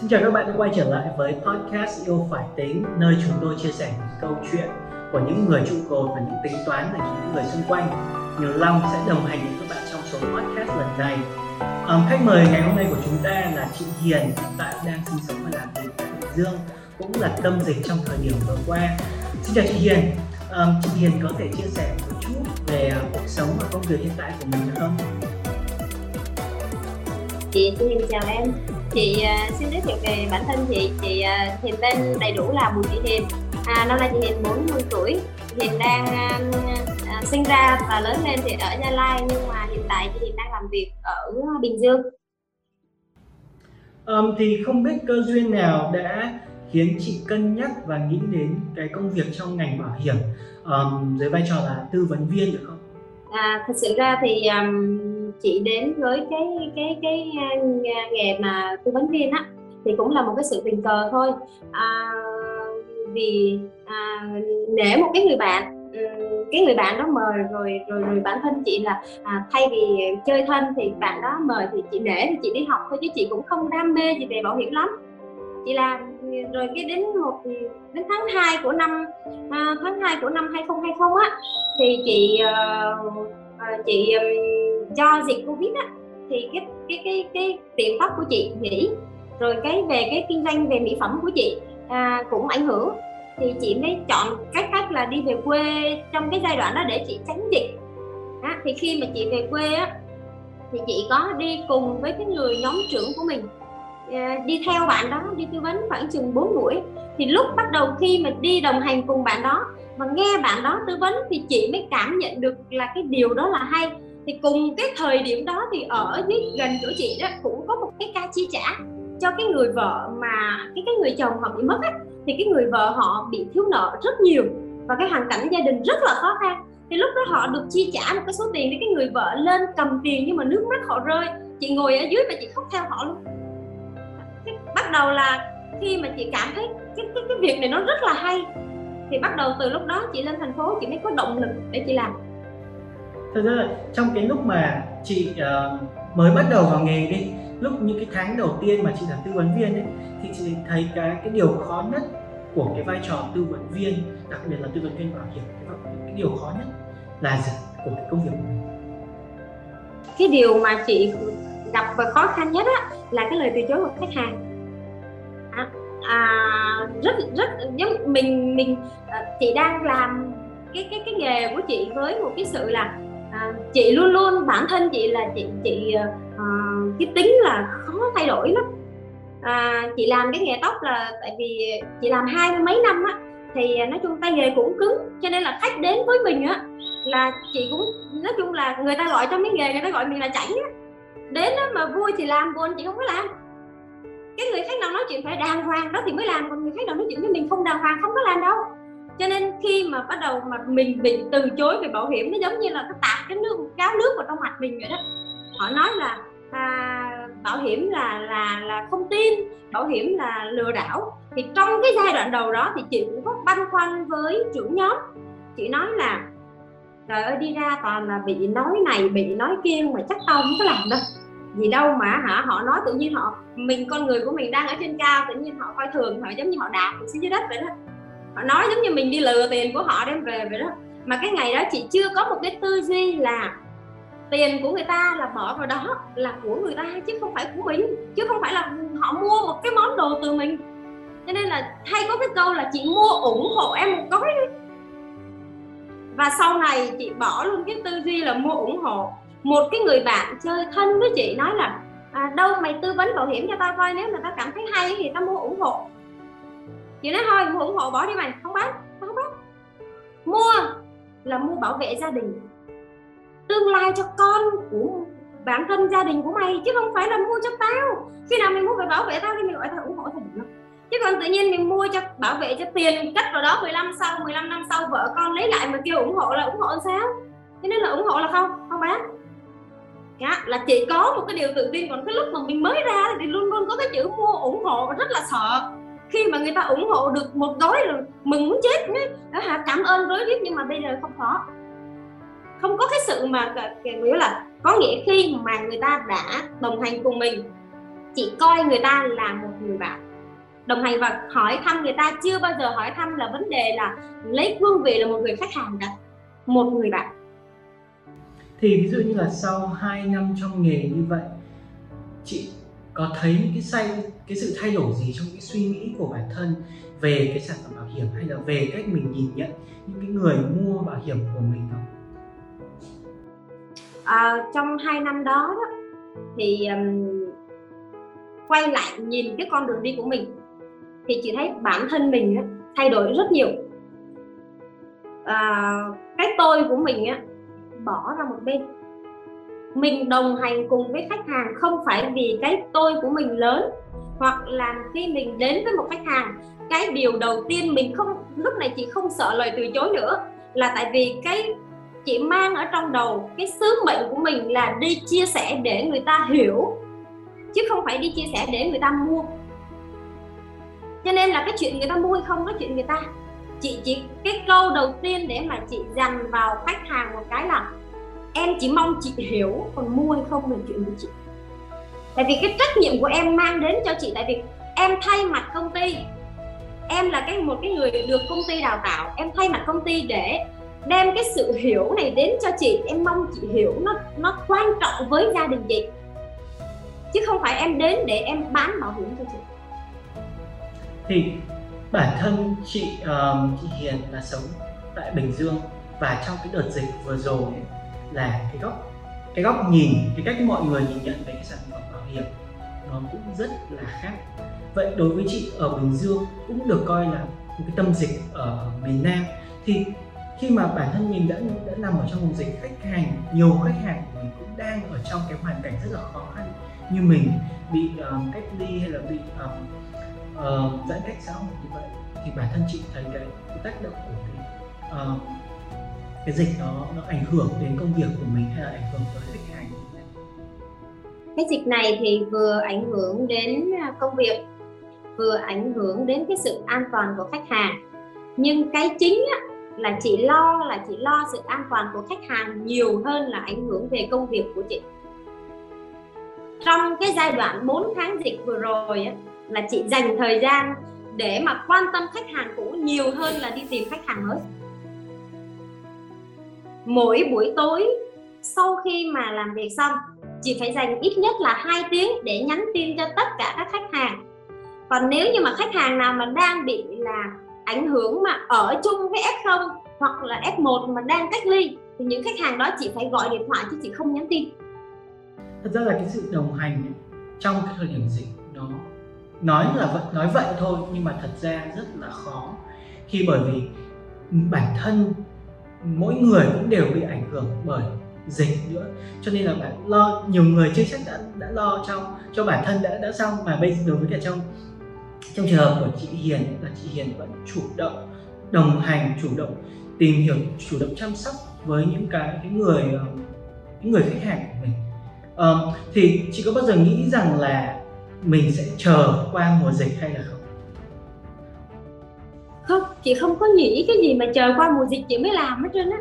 Xin chào các bạn đã quay trở lại với podcast Yêu Phải Tính nơi chúng tôi chia sẻ những câu chuyện của những người trụ cột và những tính toán của những người xung quanh. Nhiều Long sẽ đồng hành với các bạn trong số podcast lần này. Um, khách mời ngày hôm nay của chúng ta là chị Hiền hiện tại đang sinh sống và làm việc tại Bình Dương cũng là tâm dịch trong thời điểm vừa qua. Xin chào chị Hiền. Um, chị Hiền có thể chia sẻ một chút về à, cuộc sống và công việc hiện tại của mình được không? Chị Hiền chào em chị uh, xin giới thiệu về bản thân chị. Chị uh, Hiền tên đầy đủ là Bùi Thị Hiền. À, năm nay chị Hiền 40 tuổi. Hiền đang uh, sinh ra và lớn lên thì ở Gia Lai nhưng mà hiện tại chị Hiền đang làm việc ở Bình Dương. Um, thì không biết cơ duyên nào đã khiến chị cân nhắc và nghĩ đến cái công việc trong ngành bảo hiểm? Um, dưới vai trò là tư vấn viên được không? À, thật sự ra thì um, chị đến với cái cái cái à, nghề mà tư vấn viên á thì cũng là một cái sự tình cờ thôi. À, vì à, nể một cái người bạn cái người bạn đó mời rồi rồi rồi bản thân chị là à, thay vì chơi thân thì bạn đó mời thì chị nể thì chị đi học thôi chứ chị cũng không đam mê gì về bảo hiểm lắm. Chị làm rồi cái đến một đến tháng 2 của năm à, tháng 2 của năm 2020 á thì chị uh, à, chị um, do dịch covid á thì cái cái cái cái tiệm tóc của chị nghỉ rồi cái về cái kinh doanh về mỹ phẩm của chị à, cũng ảnh hưởng. Thì chị mới chọn cách cách là đi về quê trong cái giai đoạn đó để chị tránh dịch. À, thì khi mà chị về quê á thì chị có đi cùng với cái người nhóm trưởng của mình à, đi theo bạn đó đi tư vấn khoảng chừng 4 buổi. Thì lúc bắt đầu khi mà đi đồng hành cùng bạn đó và nghe bạn đó tư vấn thì chị mới cảm nhận được là cái điều đó là hay. Thì cùng cái thời điểm đó thì ở dưới gần chỗ chị đó cũng có một cái ca chi trả cho cái người vợ mà cái cái người chồng họ bị mất á. Thì cái người vợ họ bị thiếu nợ rất nhiều và cái hoàn cảnh gia đình rất là khó khăn. Thì lúc đó họ được chi trả một cái số tiền để cái người vợ lên cầm tiền nhưng mà nước mắt họ rơi. Chị ngồi ở dưới và chị khóc theo họ luôn. Bắt đầu là khi mà chị cảm thấy cái, cái cái việc này nó rất là hay thì bắt đầu từ lúc đó chị lên thành phố chị mới có động lực để chị làm. Thật ra trong cái lúc mà chị uh, mới bắt đầu vào nghề đi lúc những cái tháng đầu tiên mà chị làm tư vấn viên ấy thì chị thấy cái cái điều khó nhất của cái vai trò tư vấn viên đặc biệt là tư vấn viên bảo hiểm cái, cái điều khó nhất là gì của cái công việc của mình? Cái điều mà chị gặp và khó khăn nhất á là cái lời từ chối của khách hàng. À, à, rất rất giống mình mình à, chị đang làm cái cái cái nghề của chị với một cái sự là à, chị luôn luôn bản thân chị là chị chị à, à, cái tính là khó thay đổi lắm. À, chị làm cái nghề tóc là tại vì chị làm hai mươi mấy năm á thì nói chung tay nghề cũng cứng cho nên là khách đến với mình á là chị cũng nói chung là người ta gọi trong cái nghề người ta gọi mình là chảnh á. Đến đó mà vui thì làm buồn chị không có làm cái người khác nào nói chuyện phải đàng hoàng đó thì mới làm còn người khác nào nói chuyện với mình không đàng hoàng không có làm đâu. Cho nên khi mà bắt đầu mà mình bị từ chối về bảo hiểm nó giống như là cái tạt cái nước gáo nước vào trong mặt mình vậy đó. Họ nói là à, bảo hiểm là là là không tin bảo hiểm là lừa đảo. Thì trong cái giai đoạn đầu đó thì chị cũng có băn khoăn với trưởng nhóm. Chị nói là trời ơi đi ra toàn là bị nói này bị nói kia mà chắc tao không có làm đâu gì đâu mà hả? Họ nói tự nhiên họ, mình, con người của mình đang ở trên cao, tự nhiên họ coi thường, họ giống như họ đạp xuống dưới đất vậy đó. Họ nói giống như mình đi lừa tiền của họ đem về vậy đó. Mà cái ngày đó chị chưa có một cái tư duy là tiền của người ta là bỏ vào đó, là của người ta chứ không phải của mình, chứ không phải là họ mua một cái món đồ từ mình. Cho nên là hay có cái câu là chị mua ủng hộ em một gói đi và sau này chị bỏ luôn cái tư duy là mua ủng hộ một cái người bạn chơi thân với chị nói là à, đâu mày tư vấn bảo hiểm cho tao coi nếu mà tao cảm thấy hay thì tao mua ủng hộ. Chị nói thôi mua ủng hộ bỏ đi mày không bán tao không bán. Mua là mua bảo vệ gia đình tương lai cho con của bản thân gia đình của mày chứ không phải là mua cho tao. Khi nào mình mua về bảo vệ tao thì mình gọi tao ủng hộ thì được chứ còn tự nhiên mình mua cho bảo vệ cho tiền cách vào đó 15 sau 15 năm sau vợ con lấy lại mà kêu ủng hộ là ủng hộ sao? Thế nên là ủng hộ là không không bán đó, là chị có một cái điều tự tin còn cái lúc mà mình mới ra thì luôn luôn có cái chữ mua ủng hộ rất là sợ. Khi mà người ta ủng hộ được một gói rồi mừng muốn chết nhé đó hả? Cảm ơn rối rít nhưng mà bây giờ không có. Không có cái sự mà nghĩa là có nghĩa khi mà người ta đã đồng hành cùng mình chị coi người ta là một người bạn. Đồng hành và hỏi thăm người ta chưa bao giờ hỏi thăm là vấn đề là lấy cương vị là một người khách hàng cả một người bạn thì ví dụ như là sau 2 năm trong nghề như vậy chị có thấy cái say cái sự thay đổi gì trong cái suy nghĩ của bản thân về cái sản phẩm bảo hiểm hay là về cách mình nhìn nhận những cái người mua bảo hiểm của mình không? À, trong hai năm đó, đó thì um, quay lại nhìn cái con đường đi của mình thì chị thấy bản thân mình á, thay đổi rất nhiều à, cái tôi của mình á, bỏ ra một bên. Mình đồng hành cùng với khách hàng không phải vì cái tôi của mình lớn, hoặc là khi mình đến với một khách hàng, cái điều đầu tiên mình không, lúc này chị không sợ lời từ chối nữa, là tại vì cái chị mang ở trong đầu cái sứ mệnh của mình là đi chia sẻ để người ta hiểu, chứ không phải đi chia sẻ để người ta mua. Cho nên là cái chuyện người ta mua hay không có chuyện người ta chị chỉ cái câu đầu tiên để mà chị dành vào khách hàng một cái là, em chỉ mong chị hiểu còn mua hay không là chuyện của chị. Tại vì cái trách nhiệm của em mang đến cho chị, tại vì em thay mặt công ty. Em là cái, một cái người được công ty đào tạo, em thay mặt công ty để đem cái sự hiểu này đến cho chị. Em mong chị hiểu nó nó quan trọng với gia đình chị. Chứ không phải em đến để em bán bảo hiểm cho chị. Thì bản thân chị um, chị Hiền là sống tại Bình Dương và trong cái đợt dịch vừa rồi ấy, là cái góc cái góc nhìn cái cách mọi người nhìn nhận về cái sản phẩm bảo hiểm nó cũng rất là khác. Vậy đối với chị ở Bình Dương cũng được coi là một cái tâm dịch ở miền Nam. Thì khi mà bản thân mình đã đã nằm ở trong vùng dịch khách hàng nhiều khách hàng của mình cũng đang ở trong cái hoàn cảnh rất là khó khăn như mình bị um, cách ly hay là bị um, uh, giãn cách xã hội như vậy thì bản thân chị thấy cái, cái tác động của cái uh, cái dịch đó nó ảnh hưởng đến công việc của mình hay là ảnh hưởng tới khách hàng cái dịch này thì vừa ảnh hưởng đến à, công việc vừa ảnh hưởng đến cái sự an toàn của khách hàng. Nhưng cái chính á, là chị lo là chị lo sự an toàn của khách hàng nhiều hơn là ảnh hưởng về công việc của chị. Trong cái giai đoạn 4 tháng dịch vừa rồi á, là chị dành thời gian để mà quan tâm khách hàng cũ nhiều hơn là đi tìm khách hàng mới. Mỗi buổi tối, sau khi mà làm việc xong, chị phải dành ít nhất là 2 tiếng để nhắn tin cho tất cả các khách hàng. Còn nếu như mà khách hàng nào mà đang bị là ảnh hưởng mà ở chung với F0 hoặc là F1 mà đang cách ly, thì những khách hàng đó chị phải gọi điện thoại chứ chị không nhắn tin. Thật ra là cái sự đồng hành trong cái thời điểm dịch nó nói là vậy nói vậy thôi nhưng mà thật ra rất là khó. Khi bởi vì bản thân mỗi người cũng đều bị ảnh hưởng bởi dịch nữa. Cho nên là bạn lo nhiều người chưa chắc đã đã lo cho cho bản thân đã đã xong. Mà bây giờ với cả trong trong trường hợp của chị Hiền là chị Hiền vẫn chủ động đồng hành chủ động tìm hiểu chủ động chăm sóc với những cái cái người ờ, những người khách hàng của mình. Um, thì chị có bao giờ nghĩ rằng là mình sẽ chờ qua mùa dịch hay là không? Không, chị không có nghĩ cái gì mà chờ qua mùa dịch chị mới làm hết trơn á.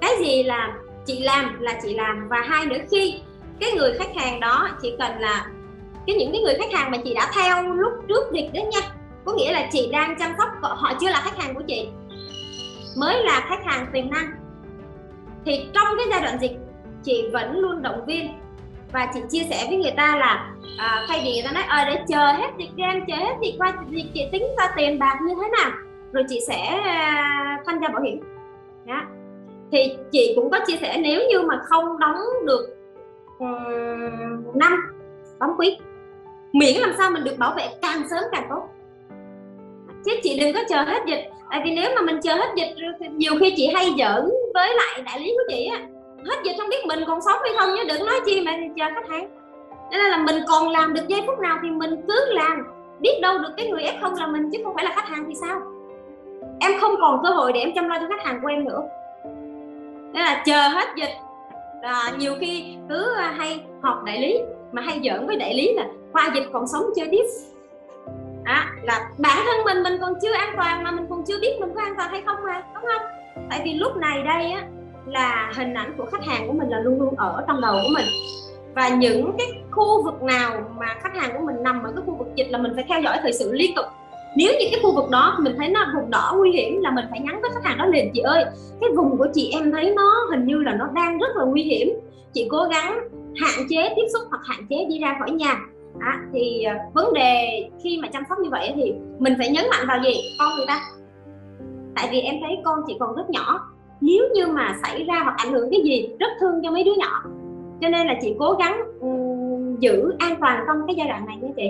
Cái gì làm, chị làm là chị làm. Và hai nữa, khi cái người khách hàng đó chỉ cần là cái những cái người khách hàng mà chị đã theo lúc trước dịch đó nha, có nghĩa là chị đang chăm sóc họ chưa là khách hàng của chị, mới là khách hàng tiềm năng, thì trong cái giai đoạn dịch, chị vẫn luôn động viên và chị chia sẻ với người ta là à, thay vì người ta nói ờ để chờ hết dịch em chờ hết dịch qua dịch chị tính ra tiền bạc như thế nào rồi chị sẽ à, tham gia bảo hiểm. Đó. thì chị cũng có chia sẻ nếu như mà không đóng được um, năm đóng quý miễn làm sao mình được bảo vệ càng sớm càng tốt. Chứ chị đừng có chờ hết dịch. Tại vì nếu mà mình chờ hết dịch nhiều khi chị hay giỡn với lại đại lý của chị á hết dịch không biết mình còn sống hay không chứ đừng nói chi mà chờ khách hàng. Nên là mình còn làm được giây phút nào thì mình cứ làm. Biết đâu được cái người f0 là mình chứ không phải là khách hàng thì sao? Em không còn cơ hội để em chăm lo cho khách hàng của em nữa. Nên là chờ hết dịch à, nhiều khi cứ à, hay họp đại lý mà hay giỡn với đại lý là qua dịch còn sống chơi tiếp à, là bản thân mình mình còn chưa an toàn mà mình còn chưa biết mình có an toàn hay không mà đúng không? Tại vì lúc này đây á là hình ảnh của khách hàng của mình là luôn luôn ở trong đầu của mình. Và những cái khu vực nào mà khách hàng của mình nằm ở cái khu vực dịch là mình phải theo dõi thời sự liên tục. Nếu như cái khu vực đó mình thấy nó vùng đỏ nguy hiểm là mình phải nhắn với khách hàng đó liền chị ơi cái vùng của chị em thấy nó hình như là nó đang rất là nguy hiểm. Chị cố gắng hạn chế tiếp xúc hoặc hạn chế đi ra khỏi nhà. À, thì ờ, vấn đề khi mà chăm sóc như vậy thì mình phải nhấn mạnh vào gì? Con người ta. Tại vì em thấy con chị còn rất nhỏ nếu như mà xảy ra hoặc ảnh hưởng cái gì rất thương cho mấy đứa nhỏ. Cho nên là chị cố gắng um, giữ an toàn trong cái giai đoạn này nha chị.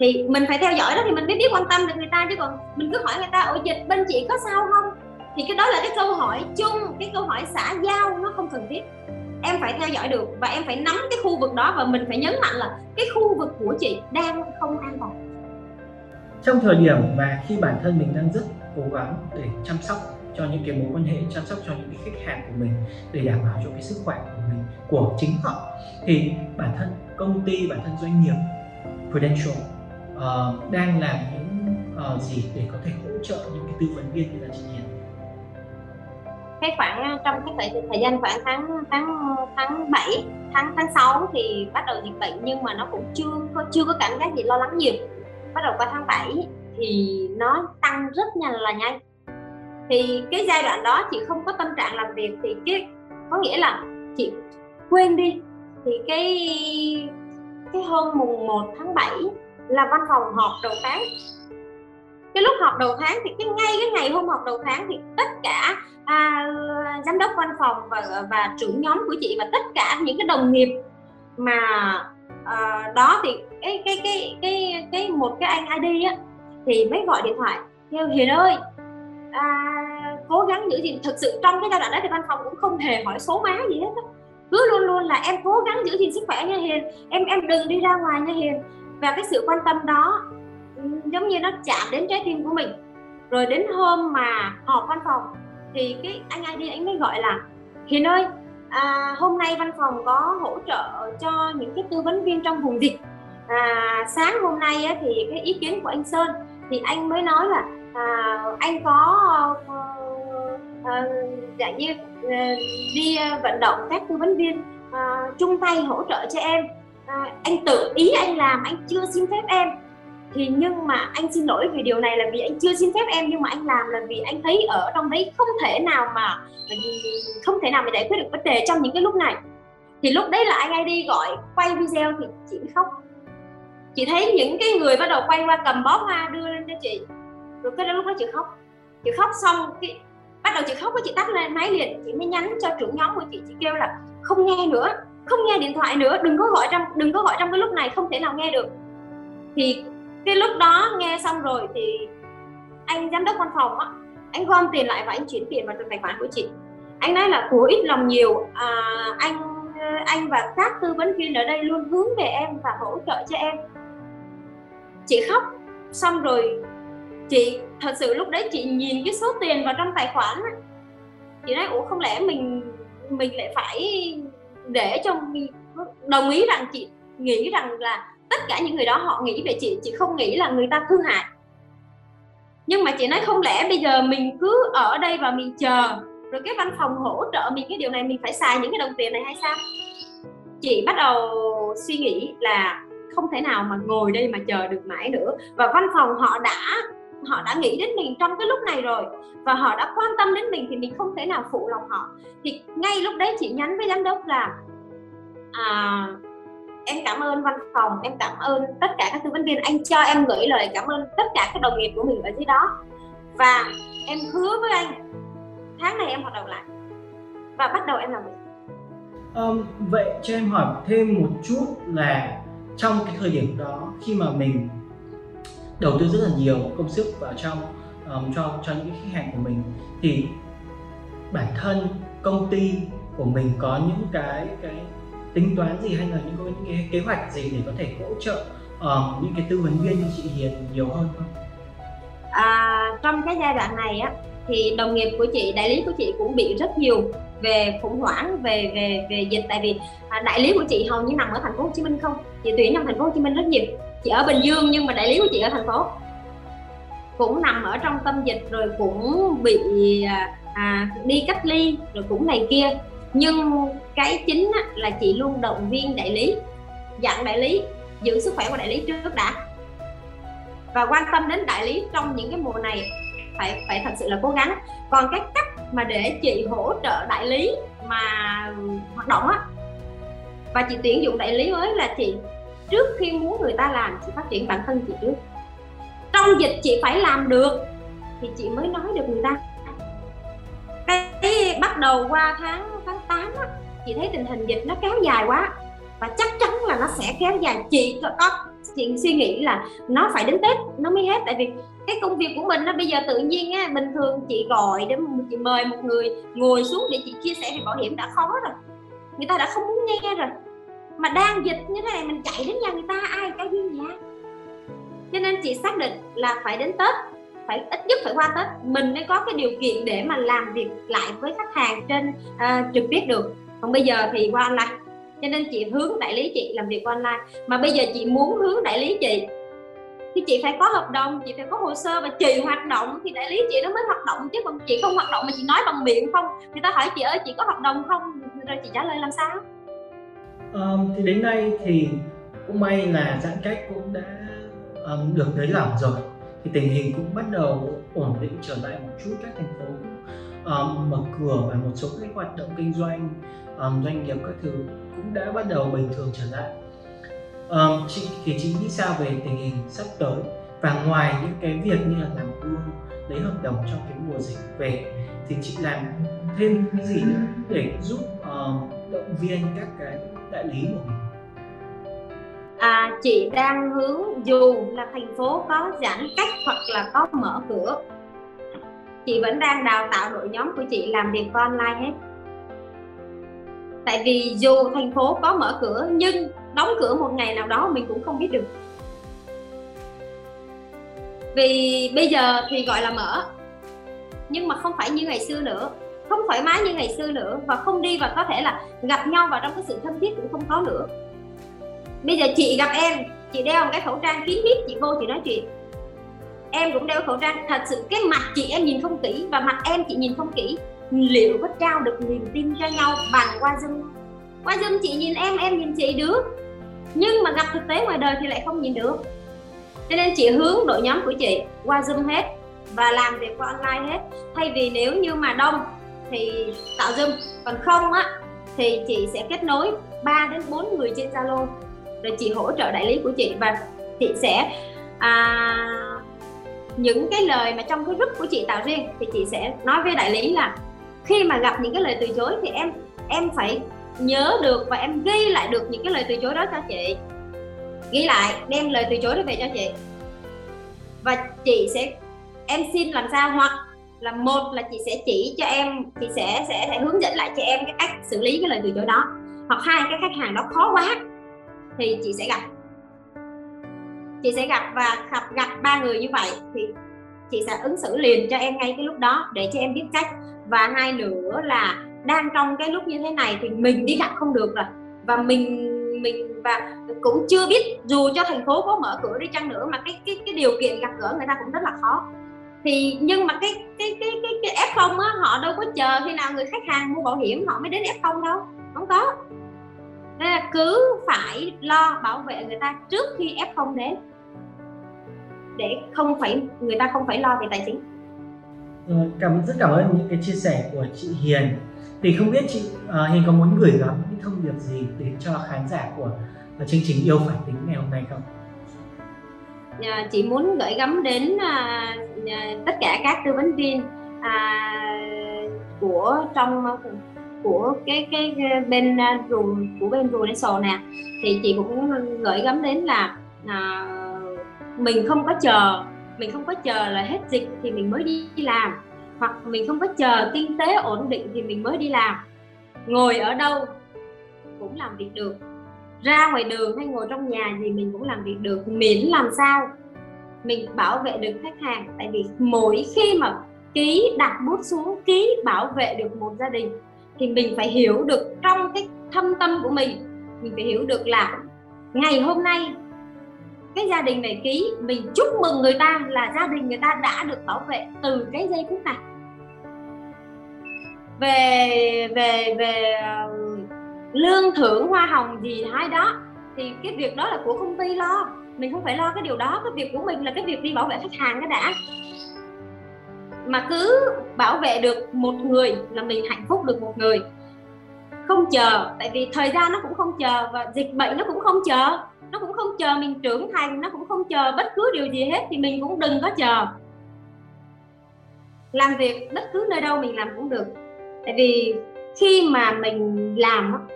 Thì mình phải theo dõi đó thì mình mới biết quan tâm được người ta chứ còn mình cứ hỏi người ta ổ dịch bên chị có sao không? Thì cái đó là cái câu hỏi chung cái câu hỏi xã giao nó không cần thiết. Em phải theo dõi được và em phải nắm cái khu vực đó và mình phải nhấn mạnh là cái khu vực của chị đang không an toàn. Trong thời điểm mà khi bản thân mình đang rất cố gắng để chăm sóc cho những cái mối quan hệ chăm sóc cho những cái khách hàng của mình để đảm bảo cho cái sức khỏe của mình của chính họ. Thì bản thân công ty bản thân doanh nghiệp Prudential uh, đang làm những uh, gì để có thể hỗ trợ những cái tư vấn viên như là chị Hiền? Cái khoảng ờ, trong cái thời, thời gian khoảng tháng tháng tháng 7 tháng tháng 6 thì bắt đầu dịch bệnh nhưng mà nó cũng chưa có chưa có cảm giác gì lo lắng nhiều. Bắt đầu qua tháng 7 thì nó tăng rất nhanh là nhanh thì cái giai đoạn đó chị không có tâm trạng làm việc thì cái có nghĩa là chị quên đi. Thì cái cái hôm mùng 1 tháng 7 là văn phòng họp đầu tháng. Cái lúc họp đầu tháng thì cái ngay cái ngày hôm họp đầu tháng thì tất cả à, giám đốc văn phòng và và trưởng nhóm của chị và tất cả những cái đồng nghiệp mà à, đó thì cái cái cái cái cái một cái anh ID á thì mới gọi điện thoại. Kêu Hiền ơi à, cố gắng giữ gìn. Thực sự trong cái giai đoạn đó thì văn phòng cũng không hề hỏi số má gì hết cứ luôn luôn là em cố gắng giữ gìn sức khỏe nha Hiền. Em em đừng đi ra ngoài nha Hiền. Và cái sự quan tâm đó giống như nó chạm đến trái tim của mình. Rồi đến hôm mà họp văn phòng thì cái anh ID anh mới gọi là Hiền ơi à, hôm nay văn phòng có hỗ trợ cho những cái tư vấn viên trong vùng dịch. À, sáng hôm nay á, thì cái ý kiến của anh Sơn. Thì anh mới nói là à, anh có à, dạng như à, đi vận động các tư vấn viên à, chung tay hỗ trợ cho em. À, anh tự ý anh làm anh chưa xin phép em. Thì nhưng mà anh xin lỗi vì điều này là vì anh chưa xin phép em nhưng mà anh làm là vì anh thấy ở trong đấy không thể nào mà không thể nào mà giải quyết được vấn đề trong những cái lúc này. Thì lúc đấy là anh ai đi gọi quay video thì chị khóc. Chị thấy những cái người bắt đầu quay qua cầm bó hoa à, đưa lên cho chị rồi cái đó lúc đó chị khóc. Chị khóc xong cái bắt đầu chị khóc với chị tắt lên máy liền chị mới nhắn cho trưởng nhóm của chị chị kêu là không nghe nữa không nghe điện thoại nữa đừng có gọi trong đừng có gọi trong cái lúc này không thể nào nghe được. Thì cái lúc đó nghe xong rồi thì anh giám đốc văn phòng á anh gom tiền lại và anh chuyển tiền vào trong tài khoản của chị. Anh nói là của ít lòng nhiều à, anh anh và các tư vấn viên ở đây luôn hướng về em và hỗ trợ cho em. Chị khóc xong rồi chị, thật sự lúc đấy chị nhìn cái số tiền vào trong tài khoản chị nói, ủa, không lẽ mình mình lại phải để cho đồng ý rằng chị nghĩ rằng là tất cả những người đó họ nghĩ về chị chị không nghĩ là người ta thương hại. Nhưng mà chị nói, không lẽ bây giờ mình cứ ở đây và mình chờ, rồi cái văn phòng hỗ trợ mình cái điều này mình phải xài những cái đồng tiền này hay sao? Chị bắt đầu suy nghĩ là không thể nào mà ngồi đây mà chờ được mãi nữa. Và văn phòng họ đã họ đã nghĩ đến mình trong cái lúc này rồi và họ đã quan tâm đến mình thì mình không thể nào phụ lòng họ. Thì ngay lúc đấy chị nhắn với giám đốc là à, em cảm ơn văn phòng em cảm ơn tất cả các tư vấn viên. Anh cho em gửi lời cảm ơn tất cả các đồng nghiệp của mình ở dưới đó và em hứa với anh tháng này em hoạt động lại. Và bắt đầu em làm việc. Um, vậy cho em hỏi thêm một chút là trong cái thời điểm đó khi mà mình đầu tư rất là nhiều công sức vào trong um, cho cho những khách hàng của mình. Thì bản thân công ty của mình có những cái cái tính toán gì hay là những có những cái kế hoạch gì để có thể hỗ trợ uh, những cái tư vấn viên như chị Hiền nhiều hơn không? À, trong cái giai đoạn này á thì đồng nghiệp của chị đại lý của chị cũng bị rất nhiều về khủng hoảng về về về dịch. Tại vì à, đại lý của chị hầu như nằm ở thành phố Hồ Chí Minh không? Chị tuyển trong thành phố Hồ Chí Minh rất nhiều chị ở Bình Dương nhưng mà đại lý của chị ở thành phố. Cũng nằm ở trong tâm dịch rồi cũng bị à, đi cách ly rồi cũng này kia. Nhưng cái chính á, là chị luôn động viên đại lý dặn đại lý giữ sức khỏe của đại lý trước đã. Và quan tâm đến đại lý trong những cái mùa này phải phải thật sự là cố gắng. Còn cái cách mà để chị hỗ trợ đại lý mà hoạt động á và chị tuyển dụng đại lý mới là chị trước khi muốn người ta làm chị phát triển bản thân chị trước. Trong dịch chị phải làm được thì chị mới nói được người ta. Cái bắt đầu qua tháng tháng 8 á, chị thấy tình hình dịch nó kéo dài quá. Và chắc chắn là nó sẽ kéo dài. Chị có chị suy nghĩ là nó phải đến tết nó mới hết. Tại vì cái công việc của mình nó bây giờ tự nhiên á bình thường chị gọi để chị mời một người ngồi xuống để chị chia sẻ về bảo hiểm đã khó rồi. Người ta đã không muốn nghe rồi mà đang dịch như thế này mình chạy đến nhà người ta ai có duyên nhà cho nên chị xác định là phải đến tết phải ít nhất phải qua tết mình mới có cái điều kiện để mà làm việc lại với khách hàng trên uh, trực tiếp được. Còn bây giờ thì qua online. Cho nên chị hướng đại lý chị làm việc qua online. Mà bây giờ chị muốn hướng đại lý chị thì chị phải có hợp đồng chị phải có hồ sơ và chị hoạt động thì đại lý chị nó mới hoạt động. Chứ còn chị không hoạt động mà chị nói bằng miệng không. Người ta hỏi chị ơi chị có hợp đồng không? Rồi chị trả lời làm sao? Um, thì đến nay thì cũng may là giãn cách cũng đã um, được nới lỏng rồi. Thì tình hình cũng bắt đầu ổn định trở lại một chút các thành phố um, mở cửa và một số các hoạt động kinh doanh um, doanh nghiệp các thứ cũng đã bắt đầu bình thường trở lại. Um, chị thì chị nghĩ sao về tình hình sắp tới? Và ngoài những cái việc như là làm gương lấy hợp đồng trong cái mùa dịch về thì chị làm thêm cái gì nữa để giúp uh, động viên các cái đại lý của mình? À, chị đang hướng dù là thành phố có giãn cách hoặc là có mở cửa chị vẫn đang đào tạo đội nhóm của chị làm việc online hết. Tại vì dù thành phố có mở cửa nhưng đóng cửa một ngày nào đó mình cũng không biết được. Vì bây giờ thì gọi là mở nhưng mà không phải như ngày xưa nữa không thoải mái như ngày xưa nữa và không đi và có thể là gặp nhau vào trong cái sự thân thiết cũng không có nữa. Bây giờ chị gặp em, chị đeo một cái khẩu trang kín mít, chị vô chị nói chuyện. Em cũng đeo khẩu trang, thật sự cái mặt chị em nhìn không kỹ và mặt em chị nhìn không kỹ. Liệu có trao được niềm tin cho nhau bằng qua zoom qua zoom chị nhìn em em nhìn chị được. Nhưng mà gặp thực tế ngoài đời thì lại không nhìn được. Cho nên chị hướng đội nhóm của chị qua zoom hết và làm việc qua online hết. Thay vì nếu như mà đông thì tạo zoom. Còn không á thì chị sẽ kết nối 3 đến 4 người trên Zalo rồi chị hỗ trợ đại lý của chị. Và chị sẽ à, những cái lời mà trong cái group của chị tạo riêng thì chị sẽ nói với đại lý là khi mà gặp những cái lời từ chối thì em em phải nhớ được và em ghi lại được những cái lời từ chối đó cho chị. Ghi lại đem lời từ chối đó về cho chị. Và chị sẽ em xin làm sao? Hoặc là một là chị sẽ chỉ cho em chị sẽ sẽ, sẽ hướng dẫn lại cho em cái cách xử lý cái lời từ chối đó. Hoặc hai cái khách hàng đó khó quá thì chị sẽ gặp. Chị sẽ gặp và gặp gặp ba người như vậy thì chị sẽ ứng xử liền cho em ngay cái lúc đó để cho em biết cách. Và hai nữa là đang trong cái lúc như thế này thì mình đi gặp không được rồi. Và mình mình và cũng chưa biết dù cho thành phố có mở cửa đi chăng nữa mà cái cái cái điều kiện gặp gỡ người ta cũng rất là khó thì nhưng mà cái cái cái cái, cái f không á họ đâu có chờ khi nào người khách hàng mua bảo hiểm họ mới đến f không đâu. Không có. Nên là cứ phải lo bảo vệ người ta trước khi f không đến. Để không phải người ta không phải lo về tài chính. Rồi, cảm rất cảm ơn những cái chia sẻ của chị Hiền. Thì không biết chị uh, Hiền có muốn gửi gắm những thông điệp gì đến cho khán giả của uh, chương trình yêu phải tính ngày hôm nay không? À, chị muốn gửi gắm đến à, À, tất cả các tư vấn viên à, của trong của cái cái, bên rùm của bên rù sổ nè. Thì chị cũng gửi gắm đến là à, mình không có chờ mình không có chờ là hết dịch thì mình mới đi làm. Hoặc mình không có chờ kinh tế ổn định thì mình mới đi làm. Ngồi ở đâu cũng làm việc được. Ra ngoài đường hay ngồi trong nhà gì mình cũng làm việc được. Miễn làm sao mình bảo vệ được khách hàng. Tại vì mỗi khi mà ký đặt bút xuống, ký bảo vệ được một gia đình, thì mình phải hiểu được trong cái thâm tâm của mình mình phải hiểu được là ngày hôm nay cái gia đình này ký, mình chúc mừng người ta là gia đình người ta đã được bảo vệ từ cái giây phút này. Về về về um, lương thưởng hoa hồng gì hay đó, thì cái việc đó là của công ty lo mình không phải lo cái điều đó, cái việc của mình là cái việc đi bảo vệ khách hàng cái đã. Mà cứ bảo vệ được một người là mình hạnh phúc được một người. Không chờ, tại vì thời gian nó cũng không chờ và dịch bệnh nó cũng không chờ. Nó cũng không chờ mình trưởng thành, nó cũng không chờ bất cứ điều gì hết thì mình cũng đừng có chờ. Làm việc bất cứ nơi đâu mình làm cũng được. Tại vì khi mà mình làm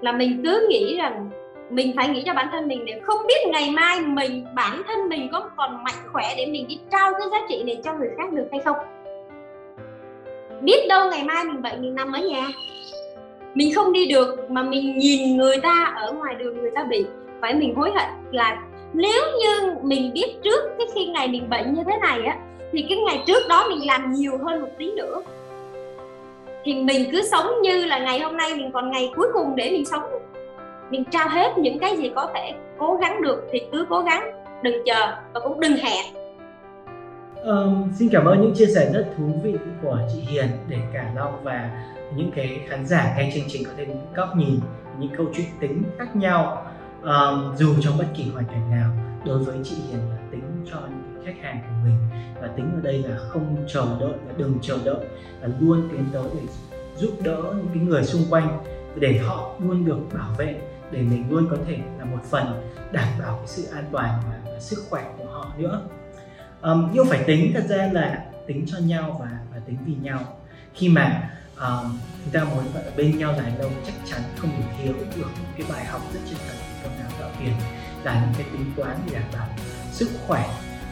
là mình cứ nghĩ rằng mình phải nghĩ cho bản thân mình để không biết ngày mai mình, bản thân mình có còn mạnh khỏe để mình đi trao cái giá trị này cho người khác được hay không? Biết đâu ngày mai mình bệnh, mình nằm ở nhà. Mình không đi được mà mình nhìn người ta ở ngoài đường, người ta bị. Phải mình hối hận là nếu như mình biết trước cái khi ngày mình bệnh như thế này á, thì cái ngày trước đó mình làm nhiều hơn một tí nữa. Thì mình cứ sống như là ngày hôm nay, mình còn ngày cuối cùng để mình sống mình trao hết những cái gì có thể cố gắng được thì cứ cố gắng đừng chờ và cũng đừng hẹn Um, xin cảm ơn những chia sẻ rất thú vị của chị Hiền để cả Long và những cái khán giả nghe chương trình có thêm những góc nhìn, những câu chuyện tính khác nhau. Um, dù trong bất kỳ hoàn cảnh nào, đối với chị Hiền là tính cho những khách hàng của mình và tính ở đây là không chờ đợi và đừng chờ đợi và luôn tiến tới để giúp đỡ những cái người xung quanh để họ luôn được bảo vệ để mình luôn có thể là một phần đảm bảo cái sự an toàn và, và sức khỏe của họ nữa. Um, yêu phải tính thật ra là tính cho nhau và, và tính vì nhau. Khi mà um, chúng ta muốn ở bên nhau dài lâu chắc chắn không thể thiếu được cái bài học rất chân thật trong đào tạo tiền là những cái tính toán để đảm bảo sức khỏe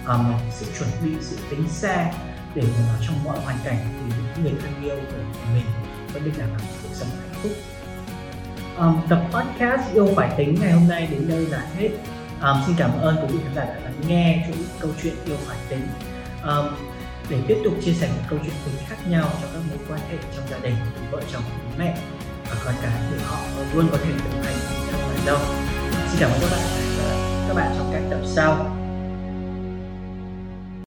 um, sự chuẩn bị sự tính xa để mà trong mọi hoàn cảnh thì những người thân yêu của mình vẫn được đảm bảo cuộc sống hạnh phúc um, tập podcast yêu phải tính ngày hôm nay đến đây là hết. Um, xin cảm ơn quý vị khán giả đã lắng nghe chuỗi câu chuyện yêu phải tính. Um, để tiếp tục chia sẻ những câu chuyện tính khác nhau cho các mối quan hệ trong gia đình từ vợ chồng bố mẹ và con cái để họ luôn có thể đồng hành cùng nhau dài lâu. Xin cảm ơn các bạn các bạn trong các tập sau.